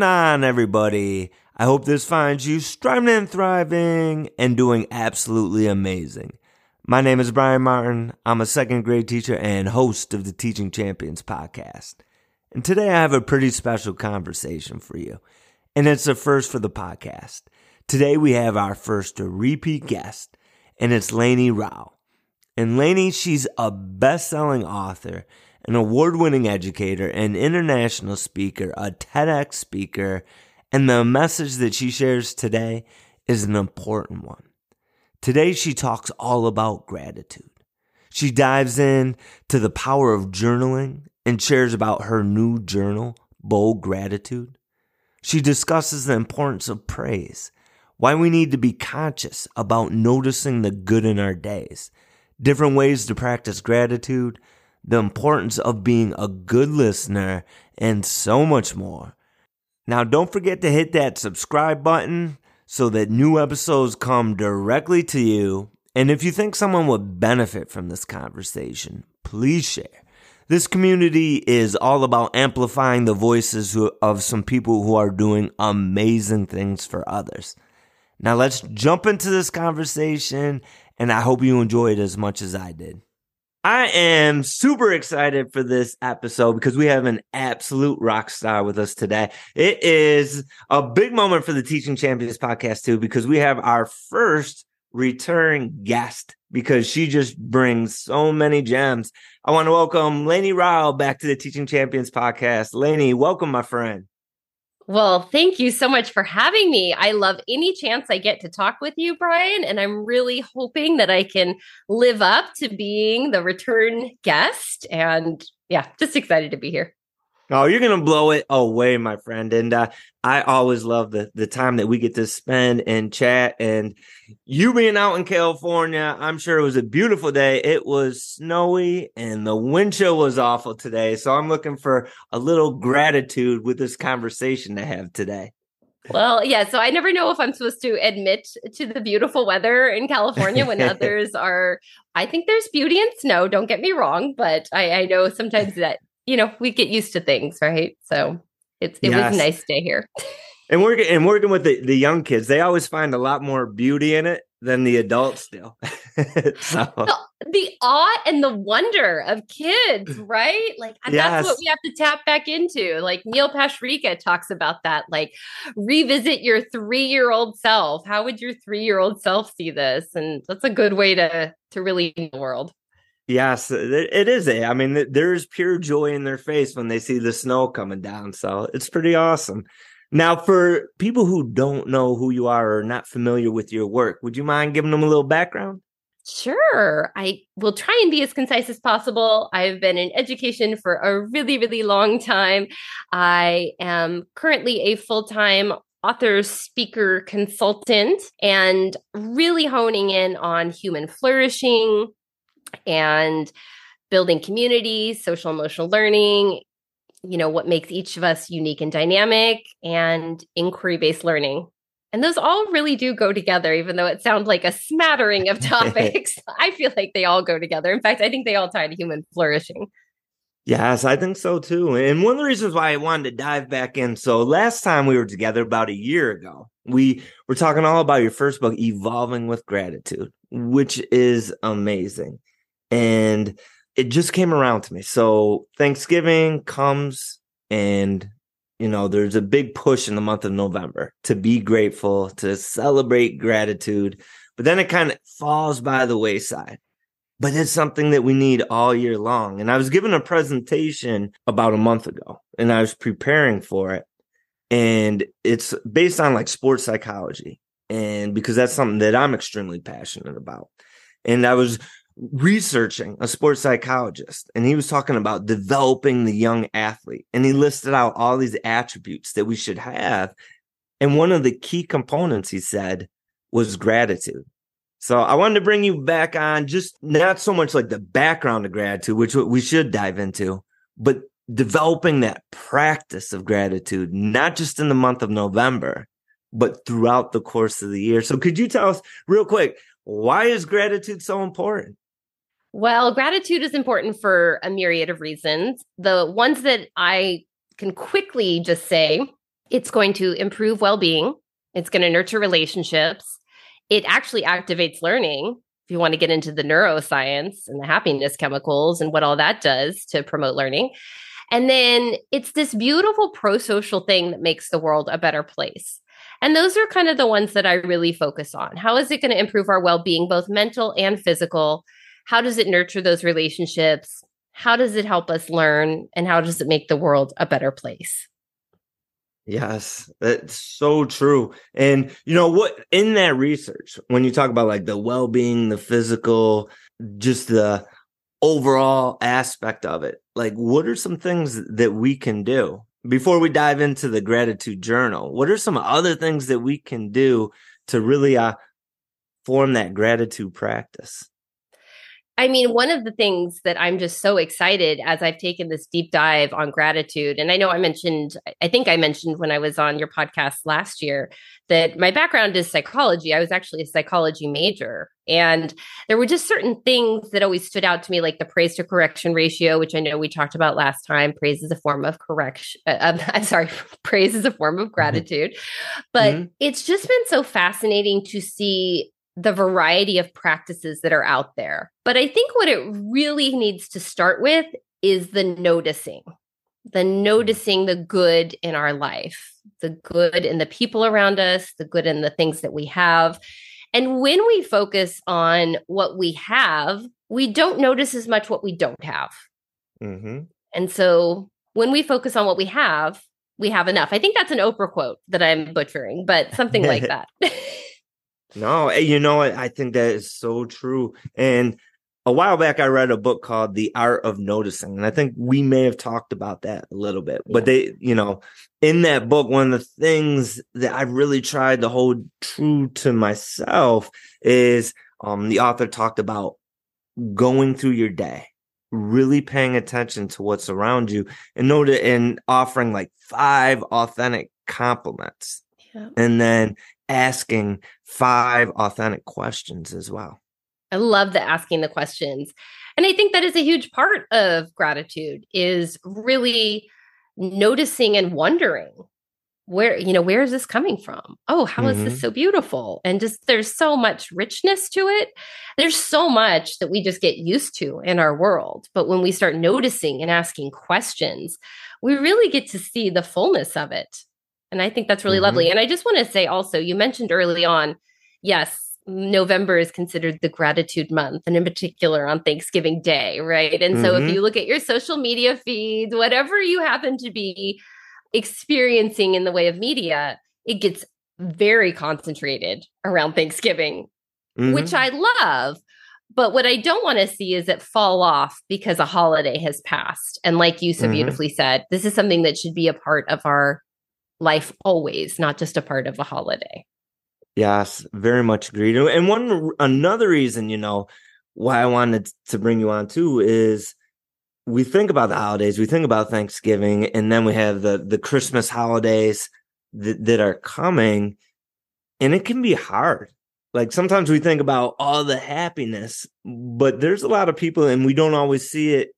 Going on, everybody? I hope this finds you striving and thriving and doing absolutely amazing. My name is Brian Martin. I'm a second grade teacher and host of the Teaching Champions podcast. And today I have a pretty special conversation for you. And it's a first for the podcast. Today we have our first repeat guest, and it's Lainie Rowell. And Lainie, she's a best selling author an award winning educator, an international speaker, a TEDx speaker, and the message that she shares today is an important one. Today, she talks all about gratitude. She dives in to the power of journaling and shares about her new journal, Bold Gratitude. She discusses the importance of praise, why we need to be conscious about noticing the good in our days, different ways to practice gratitude, the importance of being a good listener, and so much more. Now, don't forget to hit that subscribe button so that new episodes come directly to you. And if you think someone would benefit from this conversation, please share. This community is all about amplifying the voices of some people who are doing amazing things for others. Now, let's jump into this conversation, and I hope you enjoy it as much as I did. I am super excited for this episode because we have an absolute rock star with us today. It is a big moment for the Teaching Champions podcast too, because we have our first return guest because she just brings so many gems. I want to welcome Lainie Rowell back to the Teaching Champions podcast. Lainie, welcome, my friend. Well, thank you so much for having me. I love any chance I get to talk with you, Brian, and I'm really hoping that I can live up to being the return guest. And yeah, just excited to be here. Oh, you're gonna blow it away, my friend. And uh, I always love the the time that we get to spend and chat. And you being out in California, I'm sure it was a beautiful day. It was snowy and the wind chill was awful today. So I'm looking for a little gratitude with this conversation to have today. Well, yeah. So I never know if I'm supposed to admit to the beautiful weather in California when others are. I think there's beauty in snow. Don't get me wrong, but I, I know sometimes that you know, we get used to things, right? So it's it yes. was a nice day here. and working and working with the, the young kids, they always find a lot more beauty in it than the adults do. so. the, the, awe and the wonder of kids, right? Like yes. that's what we have to tap back into. Like Neil Pasricha talks about that. Like revisit your three year old self. How would your three year old self see this? And that's a good way to to really in the world. Yes, it is. A, I mean, there's pure joy in their face when they see the snow coming down. So it's pretty awesome. Now, for people who don't know who you are or not familiar with your work, would you mind giving them a little background? Sure. I will try and be as concise as possible. I've been in education for a really, really long time. I am currently a full time author, speaker, consultant, and really honing in on human flourishing, and building communities, social emotional learning, you know, what makes each of us unique and dynamic, and inquiry based learning. And those all really do go together, even though it sounds like a smattering of topics. I feel like they all go together. In fact, I think they all tie to human flourishing. Yes, I think so too. And one of the reasons why I wanted to dive back in. So last time we were together about a year ago, we were talking all about your first book, Evolving with Gratitude, which is amazing and it just came around to me. So Thanksgiving comes and you know, there's a big push in the month of November to be grateful, to celebrate gratitude, but then it kind of falls by the wayside. But it's something that we need all year long. And I was given a presentation about a month ago and I was preparing for it. And it's based on like sports psychology. And because that's something that I'm extremely passionate about. And I was researching a sports psychologist and he was talking about developing the young athlete and he listed out all these attributes that we should have and one of the key components he said was gratitude. So i wanted to bring you back on just not so much like the background of gratitude which we should dive into but developing that practice of gratitude not just in the month of november but throughout the course of the year. So could you tell us real quick why is gratitude so important well, gratitude is important for a myriad of reasons. The ones that I can quickly just say It's going to improve well being, it's going to nurture relationships. It actually activates learning. If you want to get into the neuroscience and the happiness chemicals and what all that does to promote learning. And then it's this beautiful pro social thing that makes the world a better place. And those are kind of the ones that I really focus on. How is it going to improve our well being, both mental and physical? How does it nurture those relationships? How does it help us learn? And how does it make the world a better place? Yes, that's so true. And you know what in that research, when you talk about like the well-being, the physical, just the overall aspect of it, like what are some things that we can do before we dive into the gratitude journal? What are some other things that we can do to really uh form that gratitude practice? I mean, one of the things that I'm just so excited as I've taken this deep dive on gratitude, and I know I mentioned, I think I mentioned when I was on your podcast last year that my background is psychology. I was actually a psychology major. And there were just certain things that always stood out to me, like the praise to correction ratio, which I know we talked about last time. Praise is a form of correction. Uh, I'm sorry, praise is a form of mm-hmm. gratitude. But mm-hmm. it's just been so fascinating to see the variety of practices that are out there. But I think what it really needs to start with is the noticing, the noticing the good in our life, the good in the people around us, the good in the things that we have. And when we focus on what we have, we don't notice as much what we don't have. Mm-hmm. And so when we focus on what we have, we have enough. I think that's an Oprah quote that I'm butchering, but something like that. No, eh, you know? I think that is so true. And a while back, I read a book called The Art of Noticing. And I think we may have talked about that a little bit. But they, you know, in that book, one of the things that I really tried to hold true to myself is um, the author talked about going through your day, really paying attention to what's around you and note and offering like five authentic compliments. Yeah. And then asking five authentic questions as well. I love the asking the questions. And I think that is a huge part of gratitude is really noticing and wondering where you know where is this coming from oh how mm-hmm. is this mm-hmm. so beautiful and just there's so much richness to it there's so much that we just get used to in our world but when we start noticing and asking questions we really get to see the fullness of it and I think that's really mm-hmm. lovely. And I just want to say also, you mentioned early on, yes, November is considered the gratitude month, and in particular on Thanksgiving Day, right? And mm-hmm. so if mm-hmm. you look at your social media feeds, whatever you happen to be experiencing in the way of media, it gets very concentrated around Thanksgiving, mm-hmm. which I love. But what I don't want to see is it fall off because a holiday has passed. And like you so mm-hmm. beautifully said, this is something that should be a part of our life always, not just a part of a holiday. Yes, very much agreed. And one another reason, you know, why I wanted to bring you on too is we think about the holidays, we think about Thanksgiving, and then we have the the Christmas holidays that, that are coming, and it can be hard. Like sometimes we think about all the happiness, but there's a lot of people, and we don't always see it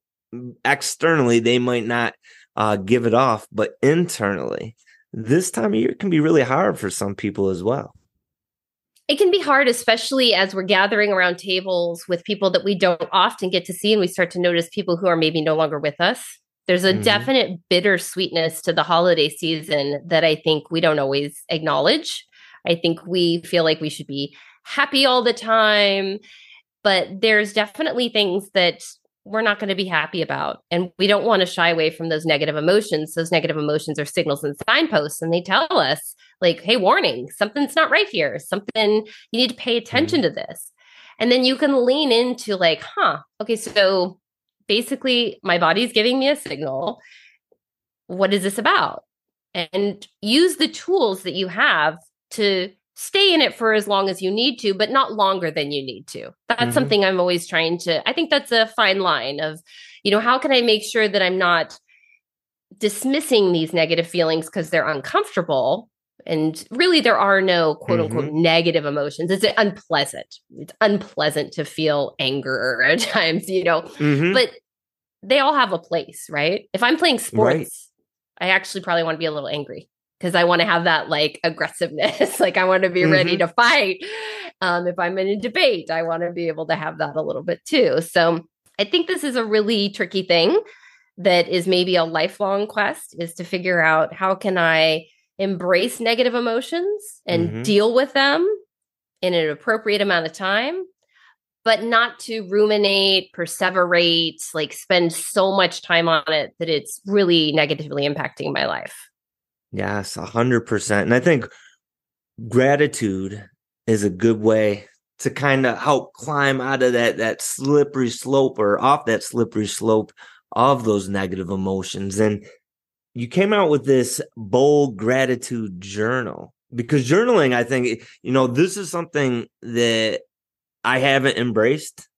externally. They might not uh, give it off, but internally, this time of year can be really hard for some people as well. It can be hard, especially as we're gathering around tables with people that we don't often get to see, and we start to notice people who are maybe no longer with us. There's a mm-hmm. definite bittersweetness to the holiday season that I think we don't always acknowledge. I think we feel like we should be happy all the time, but there's definitely things that we're not going to be happy about. And we don't want to shy away from those negative emotions. Those negative emotions are signals and signposts, and they tell us, like, hey, warning, something's not right here. Something, you need to pay attention mm-hmm. to this. And then you can lean into, like, huh, okay, so basically, my body's giving me a signal. What is this about? And use the tools that you have to stay in it for as long as you need to, but not longer than you need to. That's mm-hmm. something I'm always trying to, I think that's a fine line of, you know, how can I make sure that I'm not dismissing these negative feelings because they're uncomfortable? And really, there are no quote unquote mm-hmm. negative emotions. It's unpleasant. It's unpleasant to feel anger at times, you know, mm-hmm. but they all have a place, right? If I'm playing sports, right. I actually probably want to be a little angry because I want to have that like aggressiveness. like I want to be mm-hmm. ready to fight. Um, if I'm in a debate, I want to be able to have that a little bit too. So I think this is a really tricky thing that is maybe a lifelong quest is to figure out how can I embrace negative emotions and mm-hmm. deal with them in an appropriate amount of time but not to ruminate, perseverate, like spend so much time on it that it's really negatively impacting my life. Yes, a hundred percent. And I think gratitude is a good way to kind of help climb out of that that slippery slope or off that slippery slope of those negative emotions. And you came out with this bold gratitude journal because journaling, I think, you know, this is something that I haven't embraced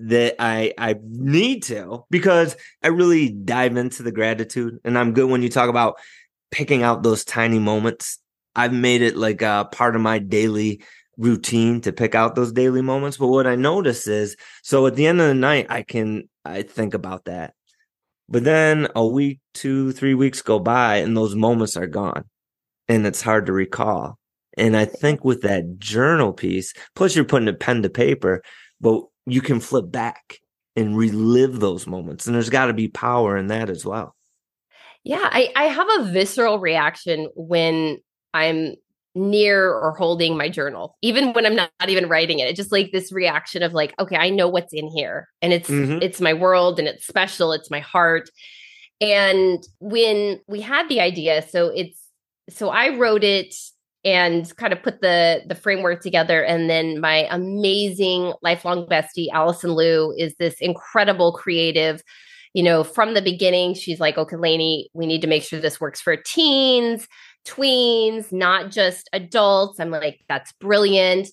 that I I need to because I really dive into the gratitude and I'm good when you talk about picking out those tiny moments. I've made it like a part of my daily routine to pick out those daily moments. But what I notice is so at the end of the night I can I think about that. But then a week, two, three weeks go by and those moments are gone. And it's hard to recall. And I think with that journal piece, plus you're putting a pen to paper, but you can flip back and relive those moments. And there's got to be power in that as well. Yeah, I, I have a visceral reaction when I'm near or holding my journal, even when I'm not, not, even writing it. It's just like this reaction of like, okay, I know what's in here. And it's mm-hmm. it's my world and it's special. It's my heart. And when we had the idea, so it's so I wrote it and kind of put the the framework together and then my amazing lifelong bestie allison liu is this incredible creative you know from the beginning she's like okay Lainie, we need to make sure this works for teens tweens not just adults i'm like that's brilliant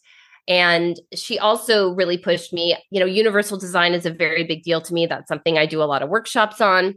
and she also really pushed me you know universal design is a very big deal to me that's something i do a lot of workshops on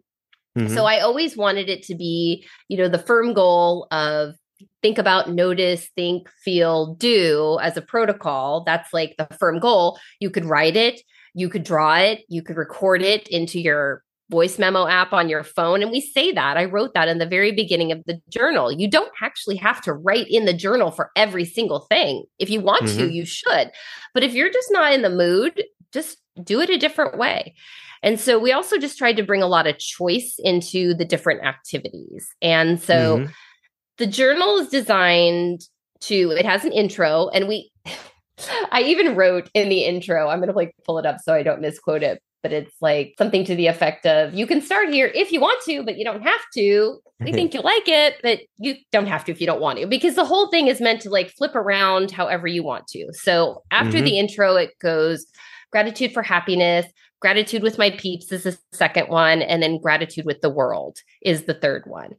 Mm-hmm. So I always wanted it to be, you know, the firm goal of think about notice, think, feel, do as a protocol. That's like the firm goal. You could write it, you could draw it, you could record it into your voice memo app on your phone. And we say that. I wrote that in the very beginning of the journal. You don't actually have to write in the journal for every single thing. If you want mm-hmm. to, you should. But if you're just not in the mood, just do it a different way. And so we also just tried to bring a lot of choice into the different activities. And so mm-hmm the journal is designed to it has an intro and we I even wrote in the intro, I'm going to like pull it up so I don't misquote it, but it's like something to the effect of you can start here if you want to, but you don't have to. We think you'll like it, but you don't have to if you don't want to, because the whole thing is meant to like flip around however you want to. So after mm-hmm. the intro, it goes gratitude for happiness, gratitude with my peeps is the second one, and then gratitude with the world is the third one.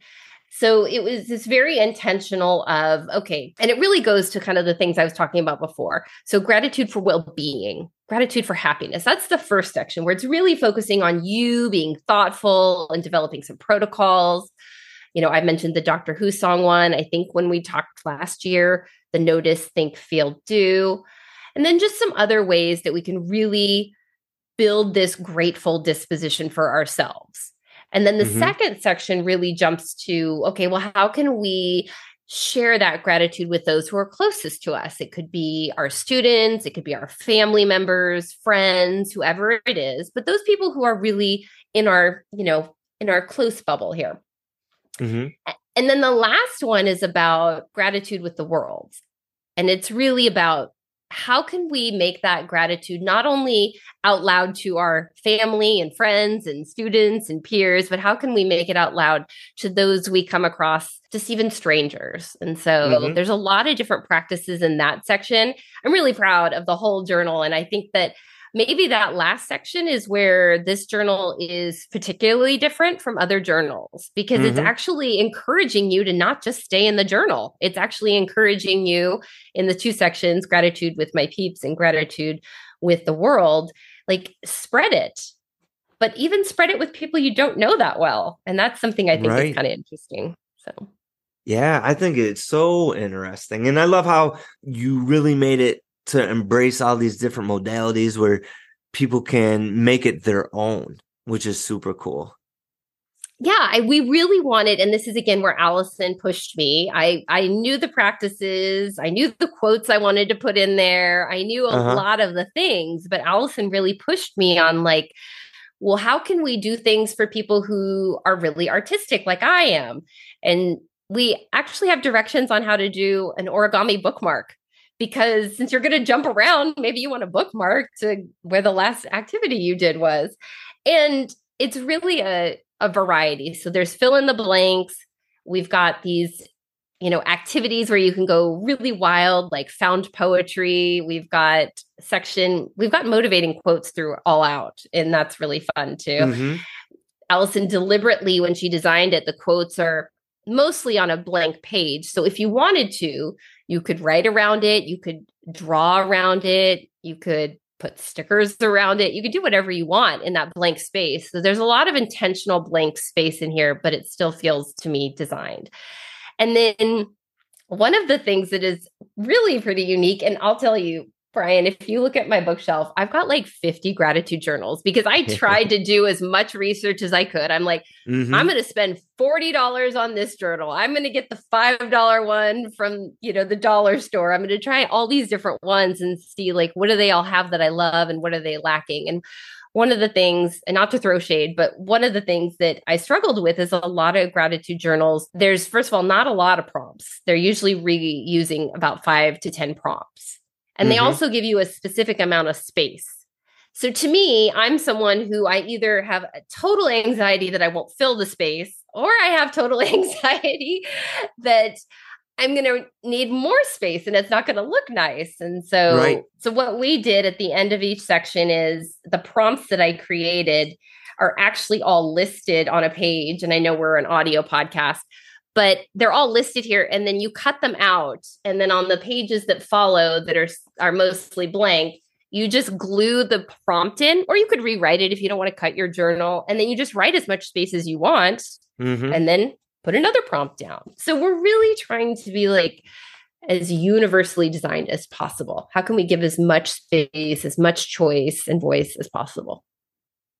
So it was this very intentional of, okay, and it really goes to kind of the things I was talking about before. So gratitude for well being, gratitude for happiness. That's the first section where it's really focusing on you being thoughtful and developing some protocols. You know, I mentioned the Doctor Hussong one. I think when we talked last year, the notice, think, feel, do. And then just some other ways that we can really build this grateful disposition for ourselves. And then the mm-hmm. second section really jumps to okay, well, how can we share that gratitude with those who are closest to us? It could be our students, it could be our family members, friends, whoever it is, but those people who are really in our, you know, in our close bubble here. Mm-hmm. And then the last one is about gratitude with the world. And it's really about how can we make that gratitude not only out loud to our family and friends and students and peers, but how can we make it out loud to those we come across, just even strangers? And so mm-hmm. there's a lot of different practices in that section. I'm really proud of the whole journal. And I think that maybe that last section is where this journal is particularly different from other journals because mm-hmm. it's actually encouraging you to not just stay in the journal. It's actually encouraging you in the two sections gratitude with my peeps and gratitude with the world like spread it. But even spread it with people you don't know that well. And that's something I think right. is kind of interesting. So yeah, I think it's so interesting. And I love how you really made it to embrace all these different modalities where people can make it their own, which is super cool. yeah, I, we really wanted, and this is again where Allison pushed me. I I knew the practices, I knew the quotes I wanted to put in there, I knew a uh-huh. lot of the things, but Allison really pushed me on like, well, how can we do things for people who are really artistic, like I am? And we actually have directions on how to do an origami bookmark because since you're going to jump around, maybe you want to bookmark to where the last activity you did was. And it's really a a variety. So there's fill in the blanks. We've got these, you know, activities where you can go really wild, like found poetry. We've got section, we've got motivating quotes through all out, and that's really fun too. Mm-hmm. Allison deliberately, when she designed it, the quotes are mostly on a blank page. So if you wanted to, you could write around it, you could draw around it, you could put stickers around it. You can do whatever you want in that blank space. So there's a lot of intentional blank space in here, but it still feels to me designed. And then one of the things that is really pretty unique, and I'll tell you, Brian, if you look at my bookshelf, I've got like 50 gratitude journals because I tried to do as much research as I could. I'm like, mm-hmm. I'm going to spend $40 on this journal. I'm going to get the $5 one from, you know, the dollar store. I'm going to try all these different ones and see like what do they all have that I love and what are they lacking? And one of the things, and not to throw shade, but one of the things that I struggled with is a lot of gratitude journals. There's, first of all, not a lot of prompts. They're usually reusing about five to 10 prompts. And mm-hmm. they also give you a specific amount of space. So to me, I'm someone who I either have a total anxiety that I won't fill the space, or I have total anxiety that I'm going to need more space and it's not going to look nice. And so, right. so what we did at the end of each section is the prompts that I created are actually all listed on a page. And I know we're an audio podcast, but they're all listed here and then you cut them out and then on the pages that follow that are are mostly blank you just glue the prompt in or you could rewrite it if you don't want to cut your journal and then you just write as much space as you want mm-hmm. and then put another prompt down. So we're really trying to be like as universally designed as possible. How can we give as much space as much choice and voice as possible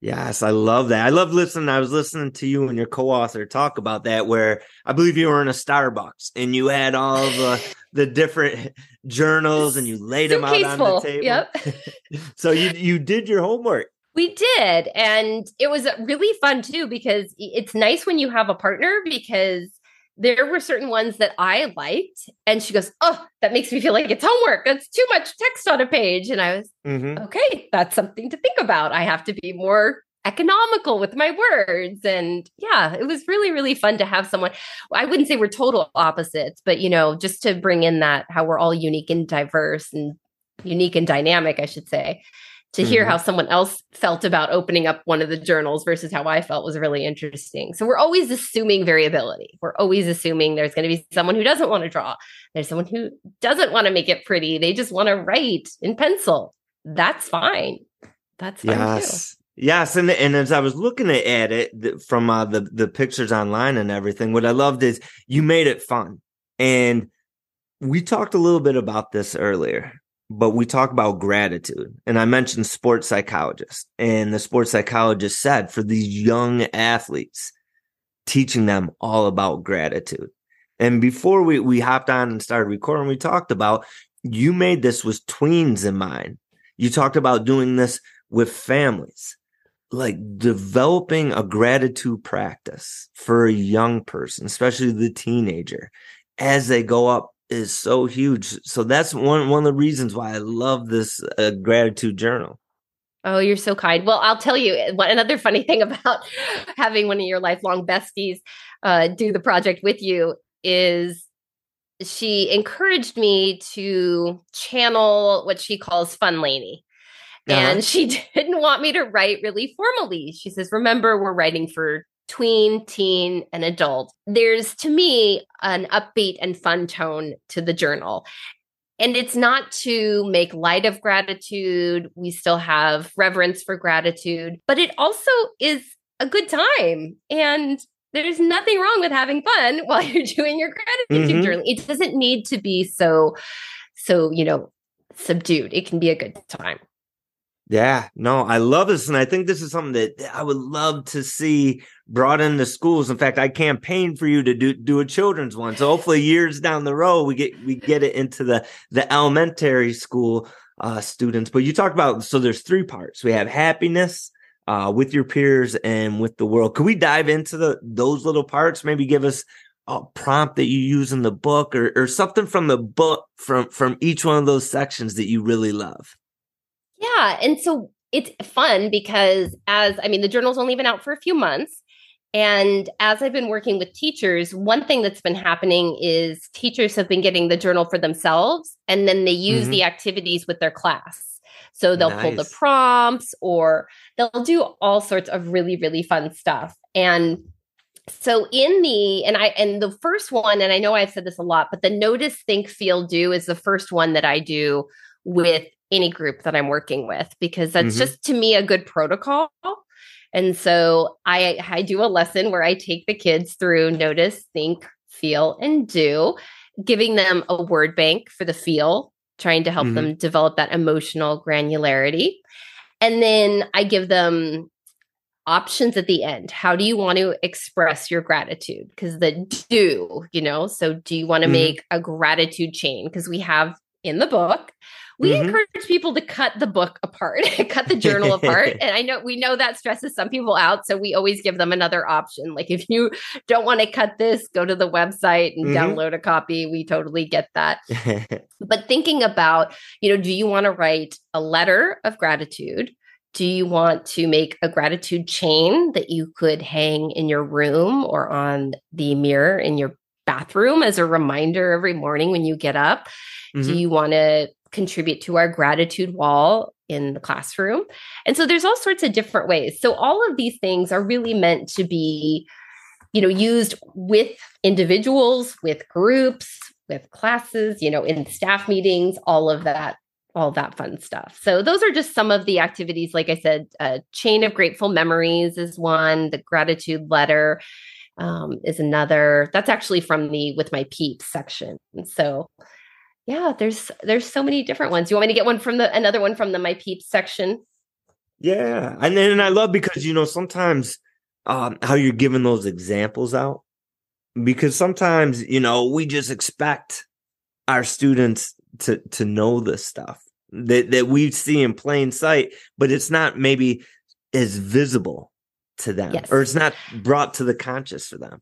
Yes, I love that. I love listening. I was listening to you and your co-author talk about that, where I believe you were in a Starbucks and you had all the the different journals and you laid them out on the table. Yep. so you you did your homework. We did, and it was really fun too because it's nice when you have a partner because there were certain ones that I liked, and she goes, "Oh, that makes me feel like it's homework. That's too much text on a page." And I was, mm-hmm. "Okay, that's something to think about. I have to be more economical with my words." And yeah, it was really, really fun to have someone. I wouldn't say we're total opposites, but you know, just to bring in that how we're all unique and diverse and unique and dynamic, I should say to hear mm-hmm. how someone else felt about opening up one of the journals versus how I felt was really interesting. So we're always assuming variability. We're always assuming there's going to be someone who doesn't want to draw. There's someone who doesn't want to make it pretty. They just want to write in pencil. That's fine. That's fine yes. Too. Yes, and and as I was looking at it from uh, the the pictures online and everything, what I loved is you made it fun, and we talked a little bit about this earlier but we talk about gratitude. And I mentioned sports psychologist, and the sports psychologist said for these young athletes, teaching them all about gratitude. And before we, we hopped on and started recording, we talked about you made this with tweens in mind. You talked about doing this with families, like developing a gratitude practice for a young person, especially the teenager, as they go up is so huge. So that's one one of the reasons why I love this uh, gratitude journal. Oh, you're so kind. Well, I'll tell you uh, what another funny thing about having one of your lifelong besties uh, do the project with you is she encouraged me to channel what she calls fun Lainie. Uh-huh. And she didn't want me to write really formally. She says, Remember, we're writing for tween, teen, and adult. There's to me an upbeat and fun tone to the journal. And it's not to make light of gratitude. We still have reverence for gratitude, but it also is a good time. And there's nothing wrong with having fun while you're doing your gratitude mm-hmm. journal. It doesn't need to be so, so, you know, subdued. It can be a good time. Yeah, no, I love this. And I think this is something that I would love to see brought into schools. In fact, I campaigned for you to do, do a children's one. So hopefully years down the road, we get, we get it into the, the elementary school, uh, students. But you talk about, so there's three parts. We have happiness, uh, with your peers and with the world. Could we dive into the, those little parts? Maybe give us a prompt that you use in the book or, or something from the book from, from each one of those sections that you really love. Yeah. And so it's fun because as I mean, the journal's only been out for a few months. And as I've been working with teachers, one thing that's been happening is teachers have been getting the journal for themselves and then they use mm-hmm. the activities with their class. So they'll nice. pull the prompts or they'll do all sorts of really, really fun stuff. And so in the and i and the first one and i know i've said this a lot but the notice think feel do is the first one that i do with any group that I'm working with because that's mm-hmm. just to me a good protocol. And so I I do a lesson where I take the kids through notice, think, feel, and do, giving them a word bank for the feel, trying to help mm-hmm. them develop that emotional granularity. And then I give them options at the end. How do you want to express your gratitude? Because the do, you know, so do you want to mm-hmm. make a gratitude chain? Because we have in the book we mm-hmm. encourage people to cut the book apart, cut the journal apart. And I know we know that stresses some people out. So we always give them another option. Like if you don't want to cut this, go to the website and mm-hmm. download a copy. We totally get that. but thinking about, you know, do you want to write a letter of gratitude? Do you want to make a gratitude chain that you could hang in your room or on the mirror in your bathroom as a reminder every morning when you get up? Mm-hmm. Do you want to contribute to our gratitude wall in the classroom. And so there's all sorts of different ways. So all of these things are really meant to be you know used with individuals, with groups, with classes, you know, in staff meetings, all of that all that fun stuff. So those are just some of the activities like I said, a chain of grateful memories is one, the gratitude letter um, is another. That's actually from the with my peeps section. So yeah, there's there's so many different ones. You want me to get one from the another one from the my peeps section? Yeah, and then I love because you know sometimes um, how you're giving those examples out because sometimes you know we just expect our students to to know this stuff that that we see in plain sight, but it's not maybe as visible to them yes. or it's not brought to the conscious for them.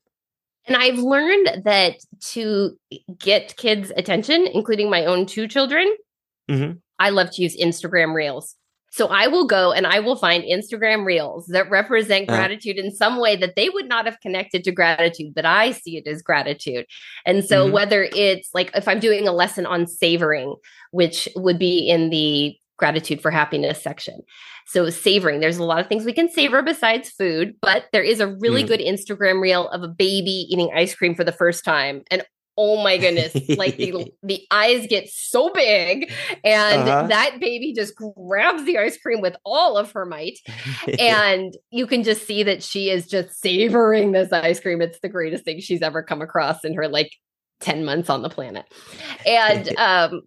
And I've learned that to get kids' attention, including my own two children, mm-hmm. I love to use Instagram Reels. So I will go and I will find Instagram Reels that represent uh-huh. gratitude in some way that they would not have connected to gratitude, but I see it as gratitude. And so mm-hmm. whether it's like if I'm doing a lesson on savoring, which would be in the gratitude for happiness section. So savoring, there's a lot of things we can savor besides food, but there is a really mm. good Instagram reel of a baby eating ice cream for the first time. And oh my goodness, like the the eyes get so big and uh-huh. that baby just grabs the ice cream with all of her might. and you can just see that she is just savoring this ice cream. It's the greatest thing she's ever come across in her like 10 months on the planet. And um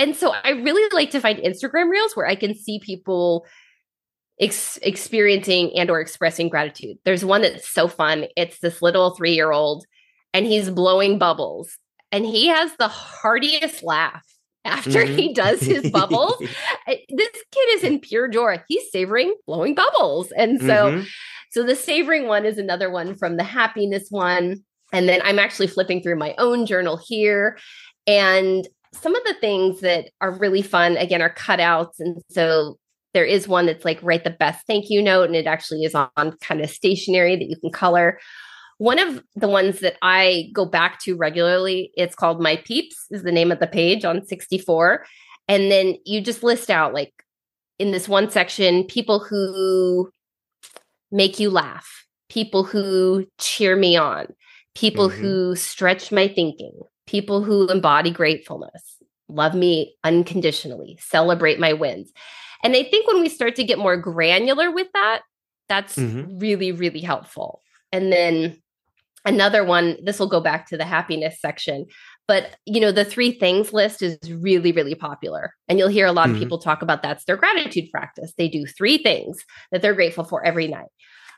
and so I really like to find Instagram reels where I can see people ex- experiencing and or expressing gratitude. There's one that's so fun. It's this little 3-year-old and he's blowing bubbles and he has the heartiest laugh after mm-hmm. he does his bubbles. this kid is in pure joy. He's savoring blowing bubbles. And so mm-hmm. so the savoring one is another one from the happiness one. And then I'm actually flipping through my own journal here and some of the things that are really fun again are cutouts and so there is one that's like write the best thank you note and it actually is on kind of stationery that you can color one of the ones that i go back to regularly it's called my peeps is the name of the page on 64 and then you just list out like in this one section people who make you laugh people who cheer me on people mm-hmm. who stretch my thinking people who embody gratefulness, love me unconditionally, celebrate my wins. And I think when we start to get more granular with that, that's mm-hmm. really, really helpful. And then another one, this will go back to the happiness section, But, you know, the three things list is really, really popular. And you'll hear a lot mm-hmm. of people talk about that's their gratitude practice. They do three things that they're grateful for every night.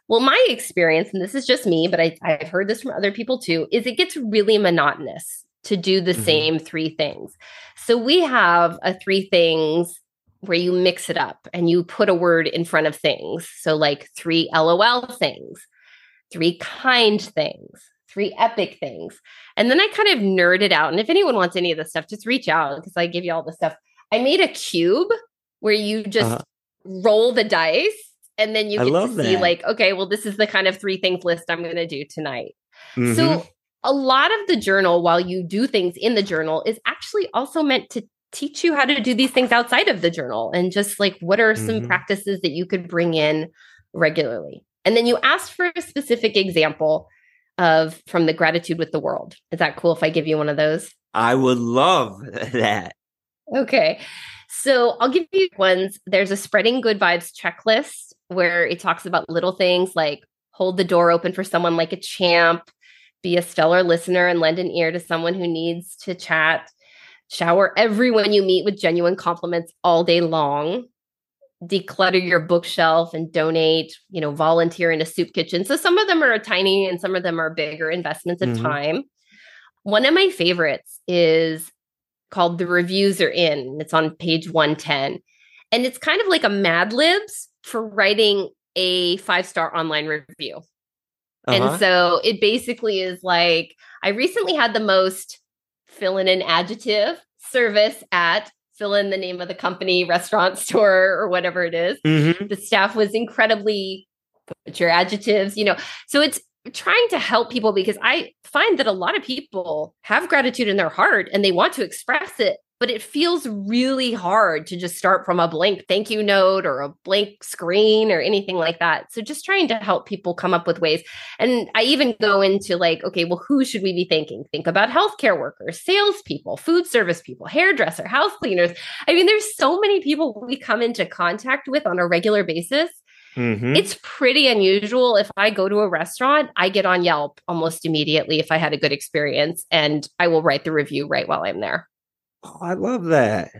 Well, my experience, and this is just me, but I, have heard this from other people too, is it gets really monotonous to do the mm-hmm. same three things. So we have a three things where you mix it up and you put a word in front of things. So, like three LOL things, three kind things, three epic things. And then I kind of nerded out. And if anyone wants any of this stuff, just reach out because I give you all the stuff. I made a cube where you just uh-huh. roll the dice and then you get to see, that. like, okay, well, this is the kind of three things list I'm going to do tonight. Mm-hmm. So, a lot of the journal, while you do things in the journal, is actually also meant to teach you how to do these things outside of the journal and just like what are some mm-hmm. practices that you could bring in regularly. And then you asked for a specific example of from the gratitude with the world. Is that cool if I give you one of those? I would love that. Okay. So I'll give you ones. There's a spreading good vibes checklist where it talks about little things like hold the door open for someone like a champ, be a stellar listener and lend an ear to someone who needs to chat, shower everyone you meet with genuine compliments all day long, declutter your bookshelf and donate, you know, volunteer in a soup kitchen. So some of them are tiny and some of them are bigger investments of mm-hmm. time. One of my favorites is called The Reviews Are In. It's on page 110. And it's kind of like a Mad Libs for writing a five star online review. Uh-huh. And so it basically is like, I recently had the most fill in an adjective service at fill in the name of the company, restaurant, store, or whatever it is. Mm-hmm. The staff was incredibly put your adjectives, you know. So it's trying to help people because I find that a lot of people have gratitude in their heart and they want to express it, but it feels really hard to just start from a blank thank you note or a blank screen or anything like that. So just trying to help people come up with ways. And I even go into like, okay, well, who should we be thanking? Think about healthcare workers, salespeople, food service people, hairdresser, house cleaners. I mean, there's so many people we come into contact with on a regular basis. Mm-hmm. It's pretty unusual. If I go to a restaurant, I get on Yelp almost immediately if I had a good experience, and I will write the review right while I'm there. Oh, I love that.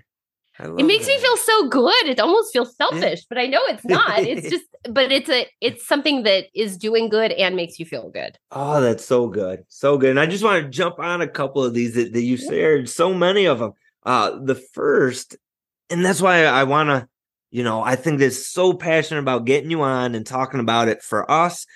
I love it makes that. me feel so good. It almost feels selfish, but I know it's not. It's just, but it's a, it's something that is doing good and makes you feel good. Oh, that's so good, so good. And I just want to jump on a couple of these that, that you shared. So many of them. Uh, the first, and that's why I want to, you know, I think this so passionate about getting you on and talking about it for us,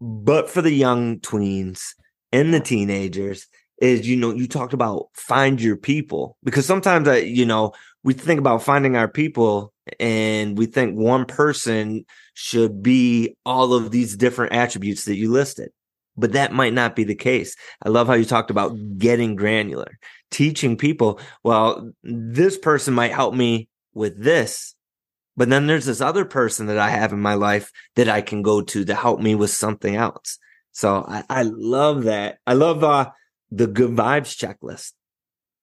but for the young tweens and the teenagers is you know you talked about find your people. Because sometimes I you know we think about finding our people and we think one person should be all of these different attributes that you listed. But that might not be the case. I love how you talked about getting granular teaching people well this person might help me with this but then there's this other person that i have in my life that i can go to to help me with something else. So i, I love that. I love uh the good vibes checklist.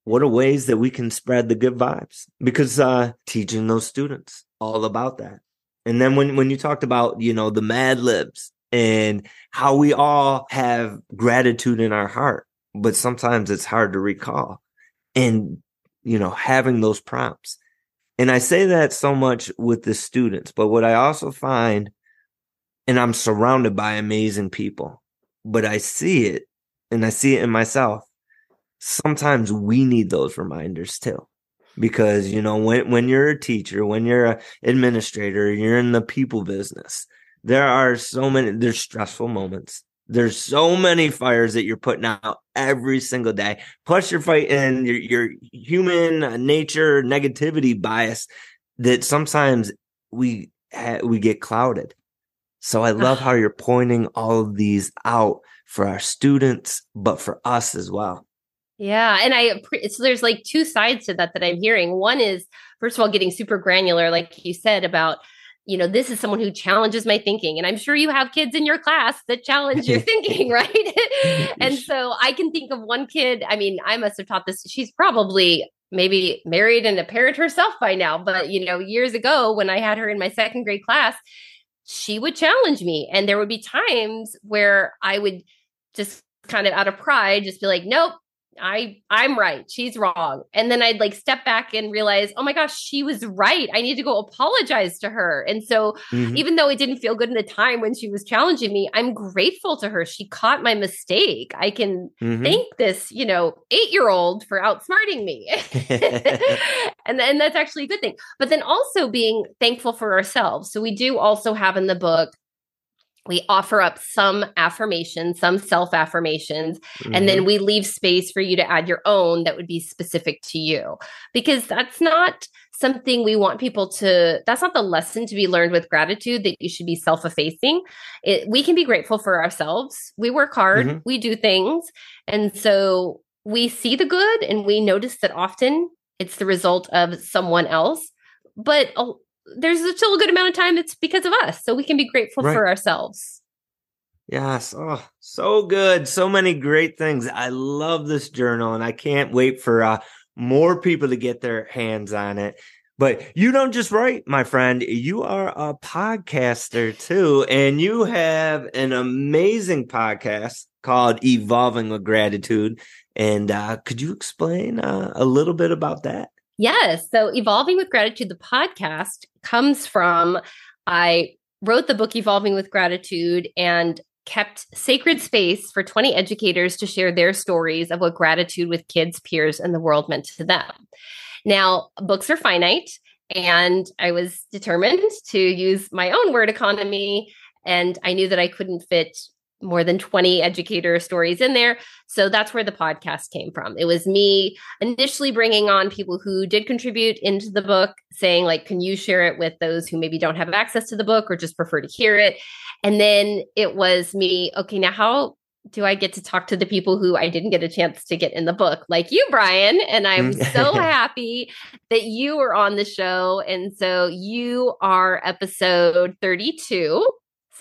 What are ways that we can spread the good vibes? Because uh, teaching those students all about that. And then when, when you talked about, you know, the Mad Libs and how we all have gratitude in our heart, but sometimes it's hard to recall. And, you know, having those prompts. And I say that so much with the students, but what I also find, and I'm surrounded by amazing people, but I see it and I see it in myself. Sometimes we need those reminders too. Because, you know, when, when you're a teacher, when you're an administrator, you're in the people business, there are so many, there's stressful moments. There's so many fires that you're putting out every single day. Plus you're fighting your, your human nature negativity bias that sometimes we, ha- we get clouded. So I love how you're pointing all of these out for our students, but for us as well. Yeah. And I, so there's like two sides to that that I'm hearing. One is, first of all, getting super granular, like you said, about, you know, this is someone who challenges my thinking. And I'm sure you have kids in your class that challenge your thinking, right? and so I can think of one kid. I mean, I must have taught this. She's probably maybe married and a parent herself by now. But, you know, years ago when I had her in my second grade class, she would challenge me. And there would be times where I would just kind of out of pride, just be like, nope, I I'm right. She's wrong. And then I'd like step back and realize, oh my gosh, she was right. I need to go apologize to her. And so mm-hmm. even though it didn't feel good in the time when she was challenging me, I'm grateful to her. She caught my mistake. I can mm-hmm. thank this, you know, eight year old for outsmarting me. and then that's actually a good thing. But then also being thankful for ourselves. So we do also have in the book we offer up some affirmations, some self affirmations, mm-hmm. and then mm-hmm. we leave space for you to add your own that would be specific to you. Because that's not something we want people to, that's not the lesson to be learned with gratitude that you should be self effacing. We can be grateful for ourselves. We work hard, mm-hmm. we do things. And so we see the good and we notice that often it's the result of someone else. But there's still a good amount of time it's because of us. So we can be grateful right. for ourselves. Yes. Oh, so good. So many great things. I love this journal and I can't wait for uh, more people to get their hands on it. But you don't just write, my friend. You are a podcaster too. And you have an amazing podcast called Evolving with Gratitude. And uh, could you explain uh, a little bit about that? Yes. So, Evolving with Gratitude, the podcast comes from I wrote the book Evolving with Gratitude and kept sacred space for 20 educators to share their stories of what gratitude with kids, peers, and the world meant to them. Now, books are finite, and I was determined to use my own word economy. And I knew that I couldn't fit more than 20 educator stories in there. So that's where the podcast came from. It was me initially bringing on people who did contribute into the book, saying, like, can you share it with those who maybe don't have access to the book or just prefer to hear it? And then it was me, okay, now how do I get to talk to the people who I didn't get a chance to get in the book, like you, Brian? And I'm mm. so happy that you were on the show. And so you are episode 32.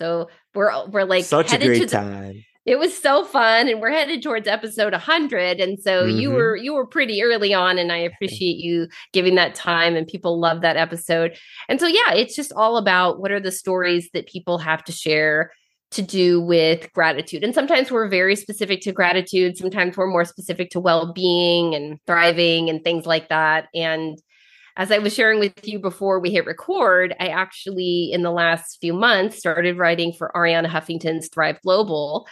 So we're we're like such a great time. It was so fun, and we're headed towards episode 100. And so mm-hmm. you were you were pretty early on, and I appreciate you giving that time. And people love that episode. And so yeah, it's just all about what are the stories that people have to share to do with gratitude. And sometimes we're very specific to gratitude. Sometimes we're more specific to well being and thriving and things like that. And as I was sharing with you before we hit record, I actually, in the last few months, started writing for Arianna Huffington's Thrive Global.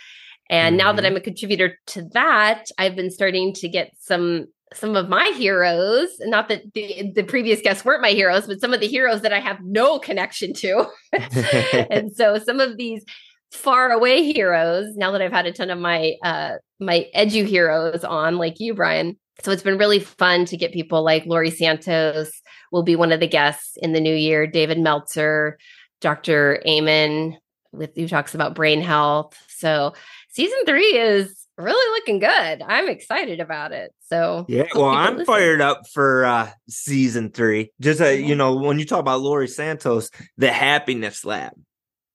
And mm-hmm. now that mm-hmm. I'm a contributor to that, I've been starting to get some some of my heroes not that the, the previous guests weren't my heroes but some of the heroes that i have no connection to and so some of these far away heroes now that i've had a ton of my uh my edu heroes on like you brian so it's been really fun to get people like Laurie Santos will be one of the guests in the new year, David Meltzer, Dr. Amen with who talks about brain health. So season three is really looking good. I'm excited about it. So yeah, well, I'm listen. fired up for uh season three. Just uh, you know, when you talk about Laurie Santos, the Happiness Lab,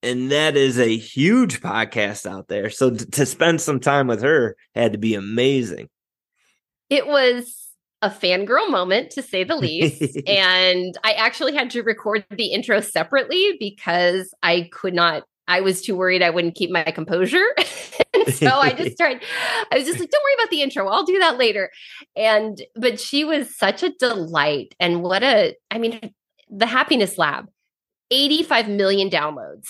and that is a huge podcast out there. So t- to spend some time with her had to be amazing. It was a fangirl moment to say the least. and I actually had to record the intro separately because I could not, I was too worried I wouldn't keep my composure. so I just tried, I was just like, don't worry about the intro. I'll do that later. And, but she was such a delight. And what a, I mean, the Happiness Lab, 85 million downloads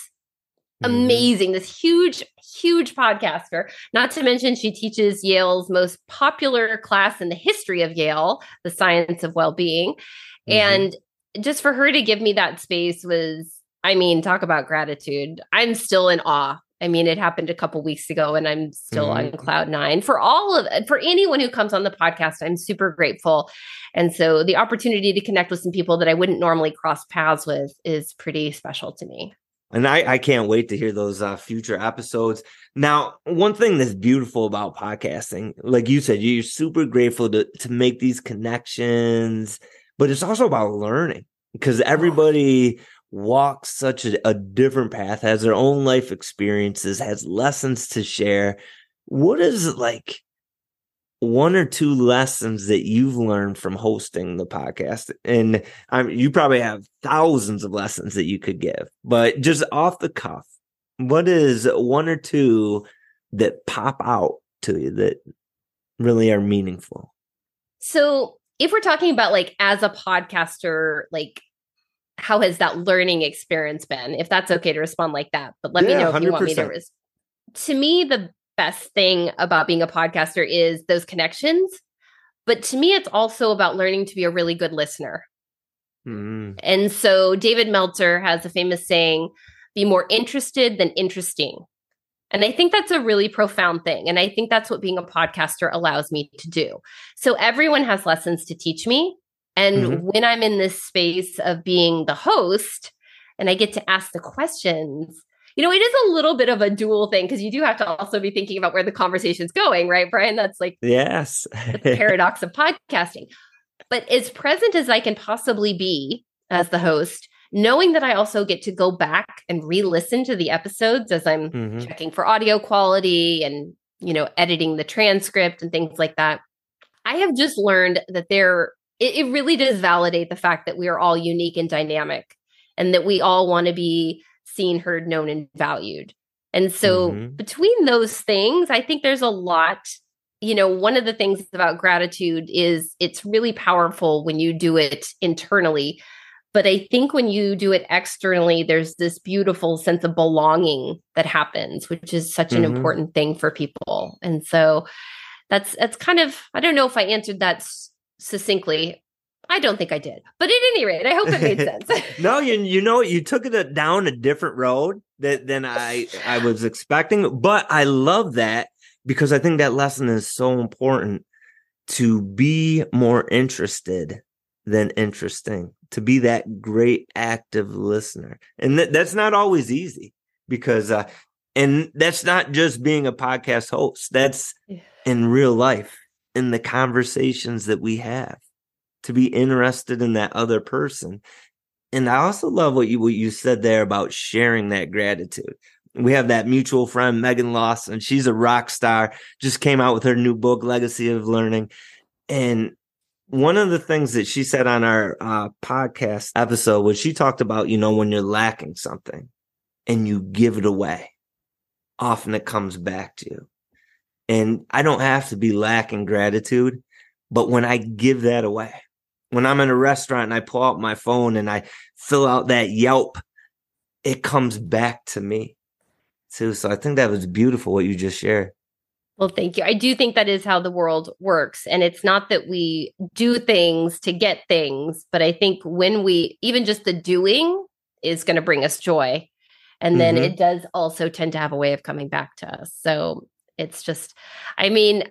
Mm-hmm. amazing this huge huge podcaster not to mention she teaches yale's most popular class in the history of yale the science of well-being mm-hmm. and just for her to give me that space was i mean talk about gratitude i'm still in awe I mean, it happened a couple weeks ago, and I'm still mm-hmm. on cloud nine. For all of for anyone who comes on the podcast, I'm super grateful. And so the opportunity to connect with some people that I wouldn't normally cross paths with is pretty special to me and I, I can't wait to hear those uh, future episodes. Now, one thing that's beautiful about podcasting, like you said, you're super grateful to to make these connections, but it's also about learning because everybody walks such a, a different path, has their own life experiences, has lessons to share. What is it like one or two lessons that you've learned from hosting the podcast and I'm, you probably have thousands of lessons that you could give but just off the cuff what is one or two that pop out to you that really are meaningful. So, if we're talking about like as a podcaster, like how has that learning experience been? If that's okay to respond like that, but let yeah, me know if 100%. you want me to. Res- to me, the best thing about being a podcaster is those connections. But to me, it's also about learning to be a really good listener. Mm. And so David Meltzer has a famous saying be more interested than interesting. And I think that's a really profound thing. And I think that's what being a podcaster allows me to do. So everyone has lessons to teach me. And mm-hmm. when I'm in this space of being the host and I get to ask the questions, you know, it is a little bit of a dual thing because you do have to also be thinking about where the conversation's going, right, Brian? That's like yes, the paradox of podcasting. But as present as I can possibly be as the host, knowing that I also get to go back and re-listen to the episodes as I'm mm-hmm. checking for audio quality and you know editing the transcript and things like that. I have just learned that there it, it really does validate the fact that we are all unique and dynamic and that we all want to be seen, heard, known, and valued. And so mm-hmm. between those things, I think there's a lot. You know, one of the things about gratitude is it's really powerful when you do it internally. But I think when you do it externally, there's this beautiful sense of belonging that happens, which is such mm-hmm. an important thing for people. And so that's that's kind of I don't know if I answered that succinctly. I don't think I did, but at any rate, I hope it made sense. no, you you know you took it down a different road that than I I was expecting, but I love that because I think that lesson is so important to be more interested than interesting, to be that great active listener, and th- that's not always easy because uh, and that's not just being a podcast host. That's in real life in the conversations that we have to be interested in that other person. And I also love what you what you said there about sharing that gratitude. We have that mutual friend, Megan Lawson. She's a rock star, just came out with her new book, Legacy of Learning. And one of the things that she said on our uh, podcast episode was she talked about, you know, when you're lacking something and you give it away, often it comes back to you. And I don't have to be lacking gratitude, but when I give that away, when I'm in a restaurant and I pull out my phone and I fill out that Yelp, it comes back to me too. So I think that was beautiful what you just shared. Well, thank you. I do think that is how the world works. And it's not that we do things to get things, but I think when we, even just the doing is going to bring us joy. And then mm-hmm. it does also tend to have a way of coming back to us. So it's just, I mean,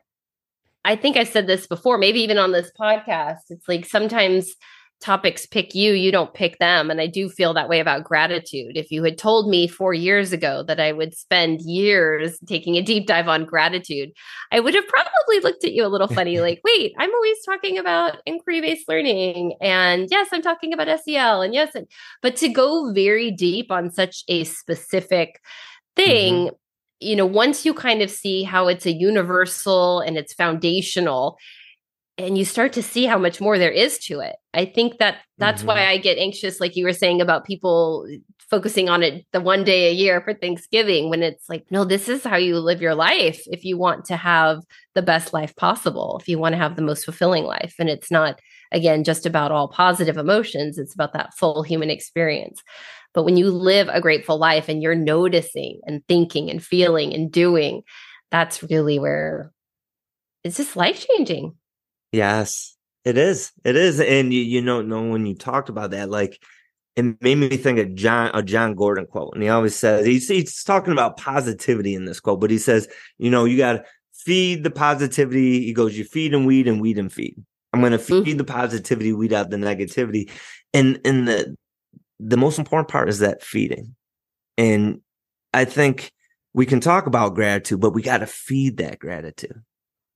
I think I said this before, maybe even on this podcast. It's like sometimes topics pick you, you don't pick them. And I do feel that way about gratitude. If you had told me four years ago that I would spend years taking a deep dive on gratitude, I would have probably looked at you a little funny, like, wait, I'm always talking about inquiry based learning. And yes, I'm talking about SEL. And yes, and, but to go very deep on such a specific thing, mm-hmm you know, once you kind of see how it's a universal and it's foundational, and you start to see how much more there is to it. I think that that's mm-hmm. why I get anxious, like you were saying about people focusing on it the one day a year for Thanksgiving when it's like, no, this is how you live your life if you want to have the best life possible, if you want to have the most fulfilling life. And it's not, again, just about all positive emotions, it's about that full human experience. But when you live a grateful life and you're noticing and thinking and feeling and doing, that's really where it's just life changing. Yes, it is. It is. And you, you know, know when you talked about that, like it made me think of John a Jon Gordon quote. And he always says he's he's talking about positivity in this quote, but he says, you know, you gotta feed the positivity. He goes, you feed and weed and weed and feed. I'm gonna feed mm-hmm. the positivity, weed out the negativity. And and the the most important part is that feeding. And I think we can talk about gratitude, but we got to feed that gratitude,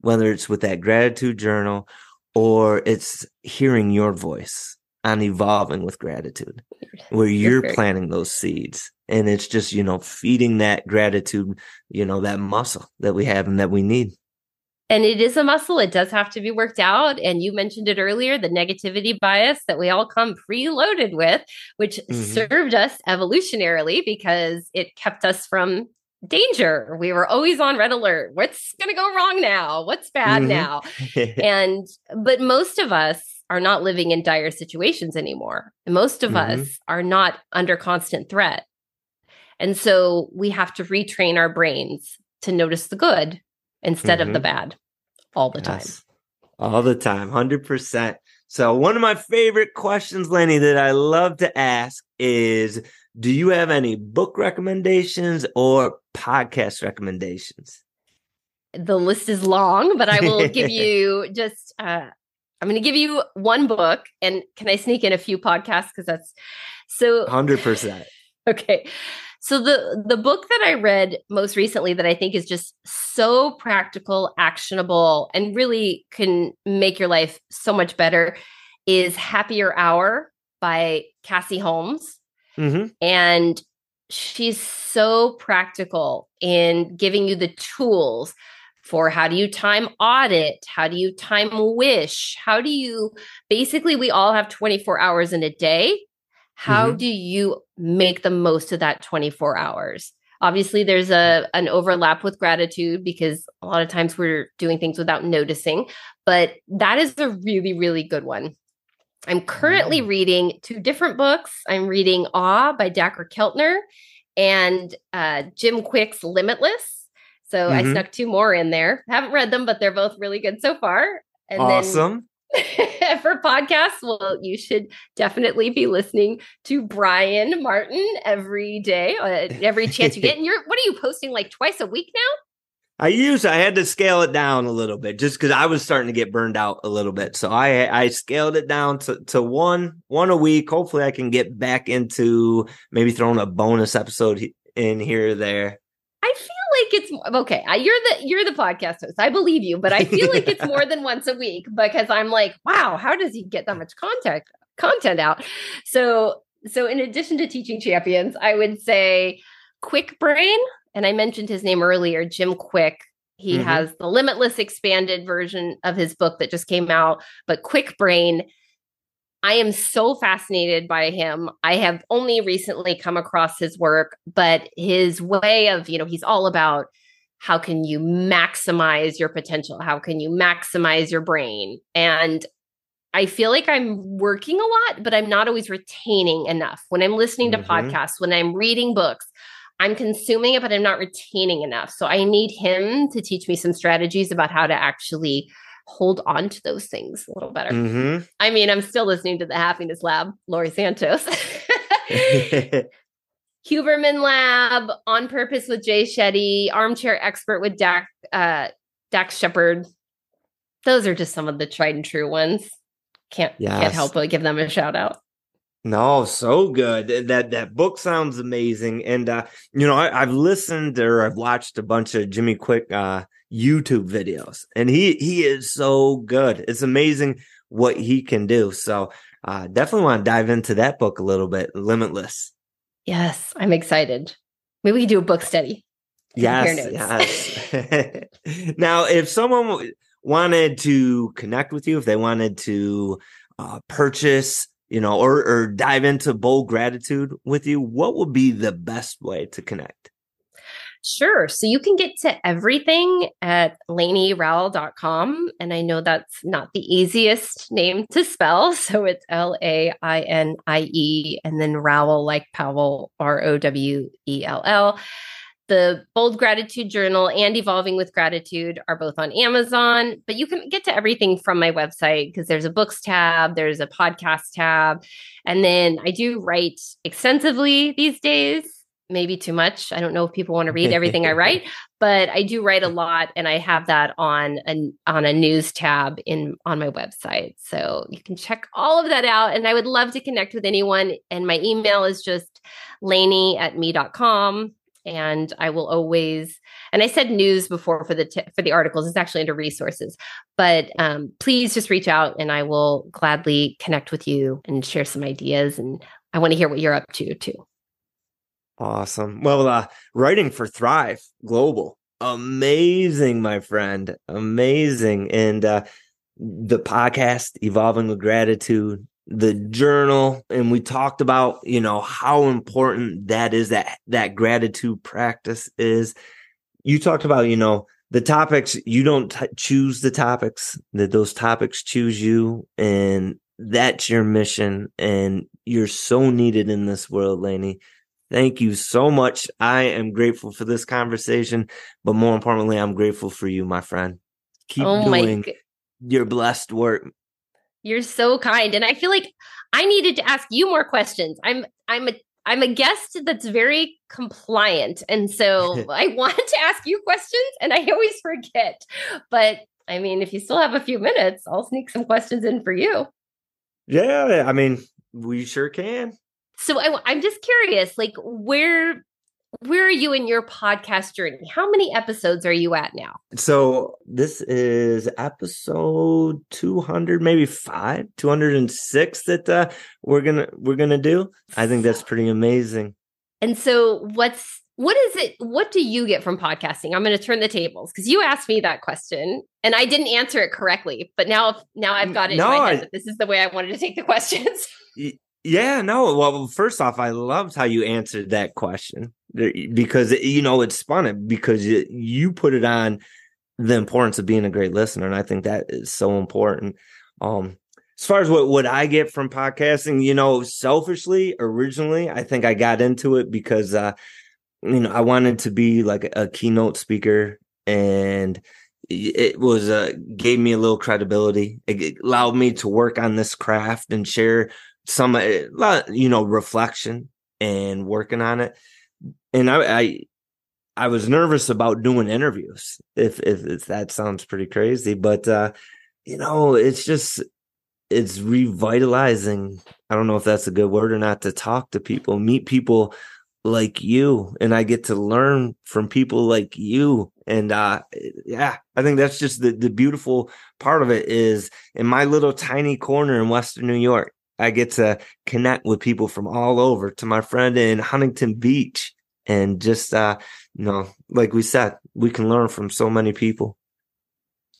whether it's with that gratitude journal or it's hearing your voice on evolving with gratitude, where you're planting those seeds. And it's just, you know, feeding that gratitude, you know, that muscle that we have and that we need and it is a muscle it does have to be worked out and you mentioned it earlier the negativity bias that we all come preloaded with which mm-hmm. served us evolutionarily because it kept us from danger. We were always on red alert. What's going to go wrong now? What's bad mm-hmm. now? and, but most of us are not living in dire situations anymore. Most of mm-hmm. us are not under constant threat. And so we have to retrain our brains to notice the good instead mm-hmm. of the mm-hmm. bad all the yes. time. All the time, 100%. So, one of my favorite questions, Lainie, that I love to ask is Do you have any book recommendations or podcast recommendations? The list is long, but I will give you just, uh, I'm going to give you one book. And can I sneak in a few podcasts? Because that's so 100%. Okay. So the the book that I read most recently that I think is just so practical, actionable, and really can make your life so much better is Happier Hour by Cassie Holmes. Mm-hmm. And she's so practical in giving you the tools for how do you time audit? How do you time wish? How do you basically, we all have 24 hours in a day. How mm-hmm. do you make the most of that 24 hours? Obviously, there's a an overlap with gratitude because a lot of times we're doing things without noticing, but that is a really, really good one. I'm currently reading two different books. I'm reading Awe by Dacher Keltner and uh, Jim Kwik's Limitless. So mm-hmm. I snuck two more in there. Haven't read them, but they're both really good so far. And awesome. for podcasts, well, you should definitely be listening to Brian Martin every day, uh, every chance you get. And you're, what are you posting like twice a week now? I use I had to scale it down a little bit just because I was starting to get burned out a little bit. So I I scaled it down to, to one one a week. Hopefully I can get back into maybe throwing a bonus episode in here or there. Like it's okay. I, You're the you're the podcast host. I believe you, but I feel like it's more than once a week because I'm like, wow, how does he get that much content content out? So so in addition to teaching champions, I would say Kwik Brain, and I mentioned his name earlier, Jim Kwik. He mm-hmm. has the limitless expanded version of his book that just came out, but Kwik Brain I am so fascinated by him. I have only recently come across his work, but his way of, you know, he's all about how can you maximize your potential? How can you maximize your brain? And I feel like I'm working a lot, but I'm not always retaining enough. When I'm listening to mm-hmm. podcasts, when I'm reading books, I'm consuming it, but I'm not retaining enough. So I need him to teach me some strategies about how to actually hold on to those things a little better. Mm-hmm. I mean, I'm still listening to the Happiness Lab, Laurie Santos. Huberman Lab, On Purpose with Jay Shetty, Armchair Expert with Dak, uh, Dax Shepard. Those are just some of the tried and true ones. Can't yes. can't help but give them a shout out. No, so good. That that book sounds amazing, and uh, you know I, have listened or I've watched a bunch of Jimmy Kwik uh, YouTube videos, and he he is so good. It's amazing what he can do. So uh, definitely want to dive into that book a little bit. Limitless. Yes, I'm excited. Maybe we can do a book study. Yes, yes. now, if someone wanted to connect with you, if they wanted to uh, purchase, you know, or or dive into bold gratitude with you, what would be the best way to connect? Sure. So you can get to everything at lainierowell.com. And I know that's not the easiest name to spell. So it's L A I N I E and then Rowell like Powell, R O W E L L. The Bold Gratitude Journal and Evolving with Gratitude are both on Amazon, but you can get to everything from my website because there's a books tab, there's a podcast tab. And then I do write extensively these days maybe too much. I don't know if people want to read everything I write, but I do write a lot and I have that on a, on a news tab in on my website. So you can check all of that out. And I would love to connect with anyone. And my email is just lainie at me.com. And I will always, and I said news before for the t- for the articles. It's actually under resources, but um, please just reach out, and I will gladly connect with you and share some ideas. And I want to hear what you're up to too. Awesome. Well, uh, writing for Thrive Global, amazing, my friend, amazing. And uh, the podcast, Evolving with Gratitude, the journal and we talked about you know how important that is that that gratitude practice is you talked about you know the topics you don't t- choose the topics that those topics choose you and that's your mission and you're so needed in this world Lainie thank you so much i am grateful for this conversation but more importantly i'm grateful for you my friend keep oh doing your blessed work you're so kind. And I feel like I needed to ask you more questions. I'm I'm a I'm a guest that's very compliant. And so I want to ask you questions and I always forget. But I mean, if you still have a few minutes, I'll sneak some questions in for you. Yeah, I mean, we sure can. So I, I'm just curious, like, where where are you in your podcast journey? How many episodes are you at now? So this is episode 200, maybe five, 206 that uh, we're gonna we're gonna do. I think that's pretty amazing. And so what's what is it what do you get from podcasting i'm going to turn the tables because you asked me that question and i didn't answer it correctly but now now i've got it no, in my head I, that this is the way i wanted to take the questions yeah no well first off i loved how you answered that question. Because you know it's spun it because you, put it on the importance of being a great listener and i think that is so important. Um as far as what what i get from podcasting you know selfishly originally i think i got into it because uh you know i wanted to be like a keynote speaker and it was uh gave me a little credibility. It allowed me to work on this craft and share some uh, you know reflection and working on it and I, I I was nervous about doing interviews. If, if if, that sounds pretty crazy, but uh, you know, it's just it's revitalizing. I don't know if that's a good word or not to talk to people, meet people like you, and I get to learn from people like you. And uh, yeah, I think that's just the the beautiful part of it is in my little tiny corner in Western New York. I get to connect with people from all over. To my friend in Huntington Beach, and just uh you know like we said we can learn from so many people.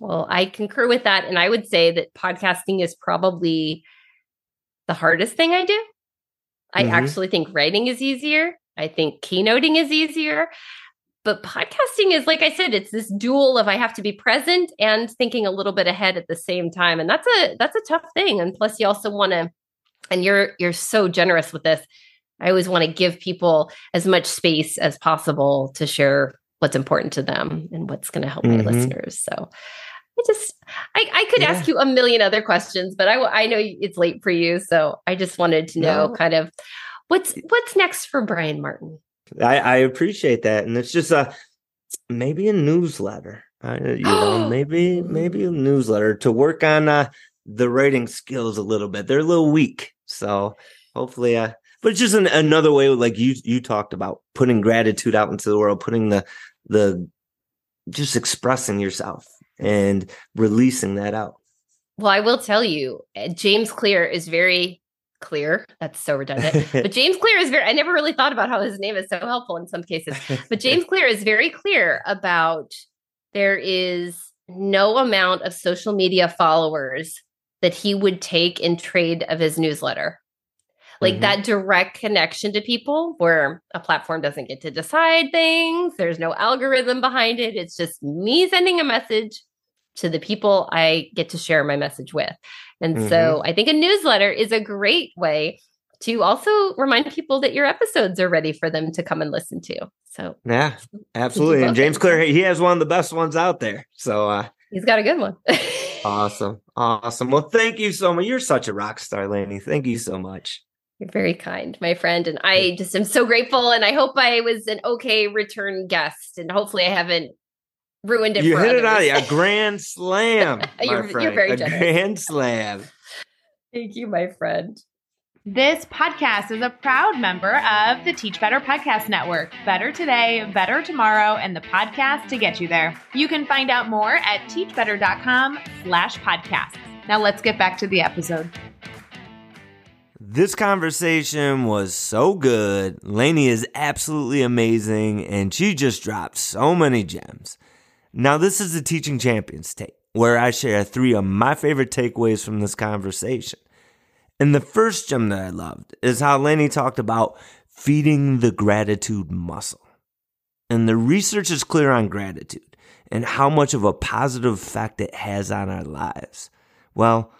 Well i concur with that. And i would say that podcasting is probably the hardest thing i do. I mm-hmm. actually think writing is easier. I think keynoting is easier. But podcasting is like i said it's this dual of i have to be present and thinking a little bit ahead at the same time. And that's a that's a tough thing. And plus you also want to and you're you're so generous with this I always want to give people as much space as possible to share what's important to them and what's going to help mm-hmm. my listeners. So I just, I, I could yeah. ask you a million other questions, but I, I know it's late for you. So I just wanted to know no. kind of what's, what's next for Brian Martin. I, I appreciate that. And it's just a, maybe a newsletter, uh, you know, maybe, maybe a newsletter to work on, uh, the writing skills a little bit. They're a little weak. So hopefully, uh, but it's just an, another way like you you talked about putting gratitude out into the world putting the the just expressing yourself and releasing that out. Well i will tell you eh, james clear is very clear. That's so redundant. But james clear is very i never really thought about how his name is so helpful in some cases. But james clear is very clear about there is no amount of social media followers that he would take in trade of his newsletter. Like mm-hmm. that direct connection to people where a platform doesn't get to decide things there's no algorithm behind it it's just me sending a message to the people i get to share my message with. And mm-hmm. so i think a newsletter is a great way to also remind people that your episodes are ready for them to come and listen to. So yeah absolutely. And james clear he has one of the best ones out there. So uh he's got a good one awesome awesome well thank you so much you're such a rock star Lainie. thank you so much you're very kind, my friend. And I just am so grateful. And I hope I was an okay return guest. And hopefully I haven't ruined it. You hit others. it out of a grand slam. you're, you're, very a generous. grand slam. Thank you, my friend. This podcast is a proud member of the Teach Better Podcast Network. Better today, better tomorrow, and the podcast to get you there. You can find out more at teachbetter.com slash podcasts. Now let's get back to the episode. This conversation was so good. Lainie is absolutely amazing, and she just dropped so many gems. Now, this is the Teaching Champions take, where I share three of my favorite takeaways from this conversation. And the first gem that I loved is how Lainie talked about feeding the gratitude muscle. And the research is clear on gratitude and how much of a positive effect it has on our lives. Well,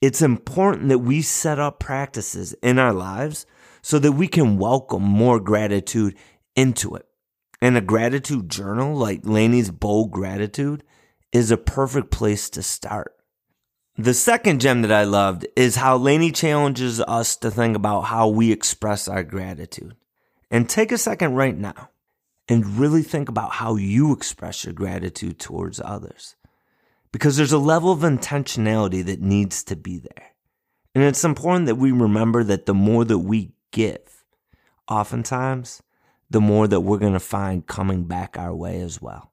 it's important that we set up practices in our lives so that we can welcome more gratitude into it. And a gratitude journal like Lainie's Bold Gratitude is a perfect place to start. The second gem that I loved is how Lainie challenges us to think about how we express our gratitude. And take a second right now and really think about how you express your gratitude towards others. Because there's a level of intentionality that needs to be there. And it's important that we remember that the more that we give, oftentimes, the more that we're going to find coming back our way as well.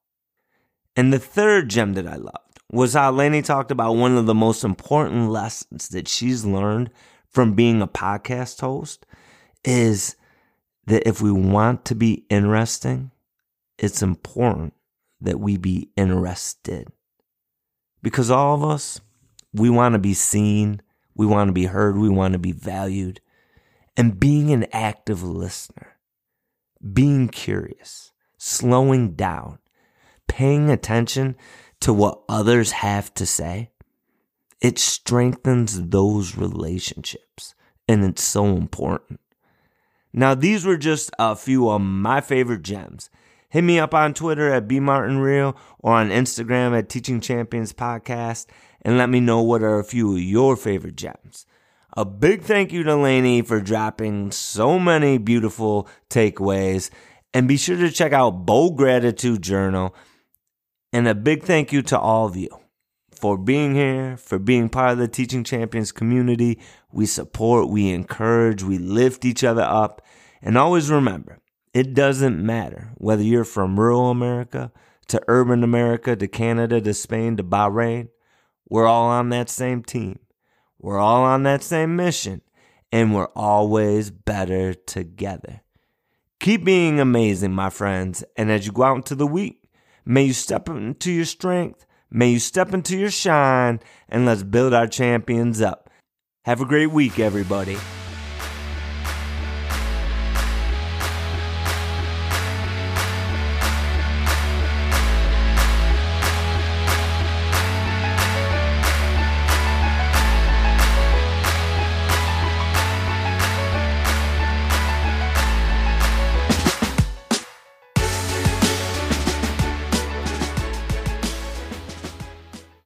And the third gem that I loved was how Lainie talked about one of the most important lessons that she's learned from being a podcast host is that if we want to be interesting, it's important that we be interested. Because all of us, we want to be seen, we want to be heard, we want to be valued. And being an active listener, being curious, slowing down, paying attention to what others have to say, it strengthens those relationships. And it's so important. Now, these were just a few of my favorite gems. Hit me up on Twitter at bmartinreal or on Instagram at Teaching Champions Podcast and let me know what are a few of your favorite gems. A big thank you to Lainie for dropping so many beautiful takeaways. And be sure to check out Bold Gratitude Journal. And a big thank you to all of you for being here, for being part of the Teaching Champions community. We support, we encourage, we lift each other up. And always remember, it doesn't matter whether you're from rural America to urban America to Canada to Spain to Bahrain. We're all on that same team. We're all on that same mission. And we're always better together. Keep being amazing, my friends. And as you go out into the week, may you step into your strength. May you step into your shine. And let's build our champions up. Have a great week, everybody.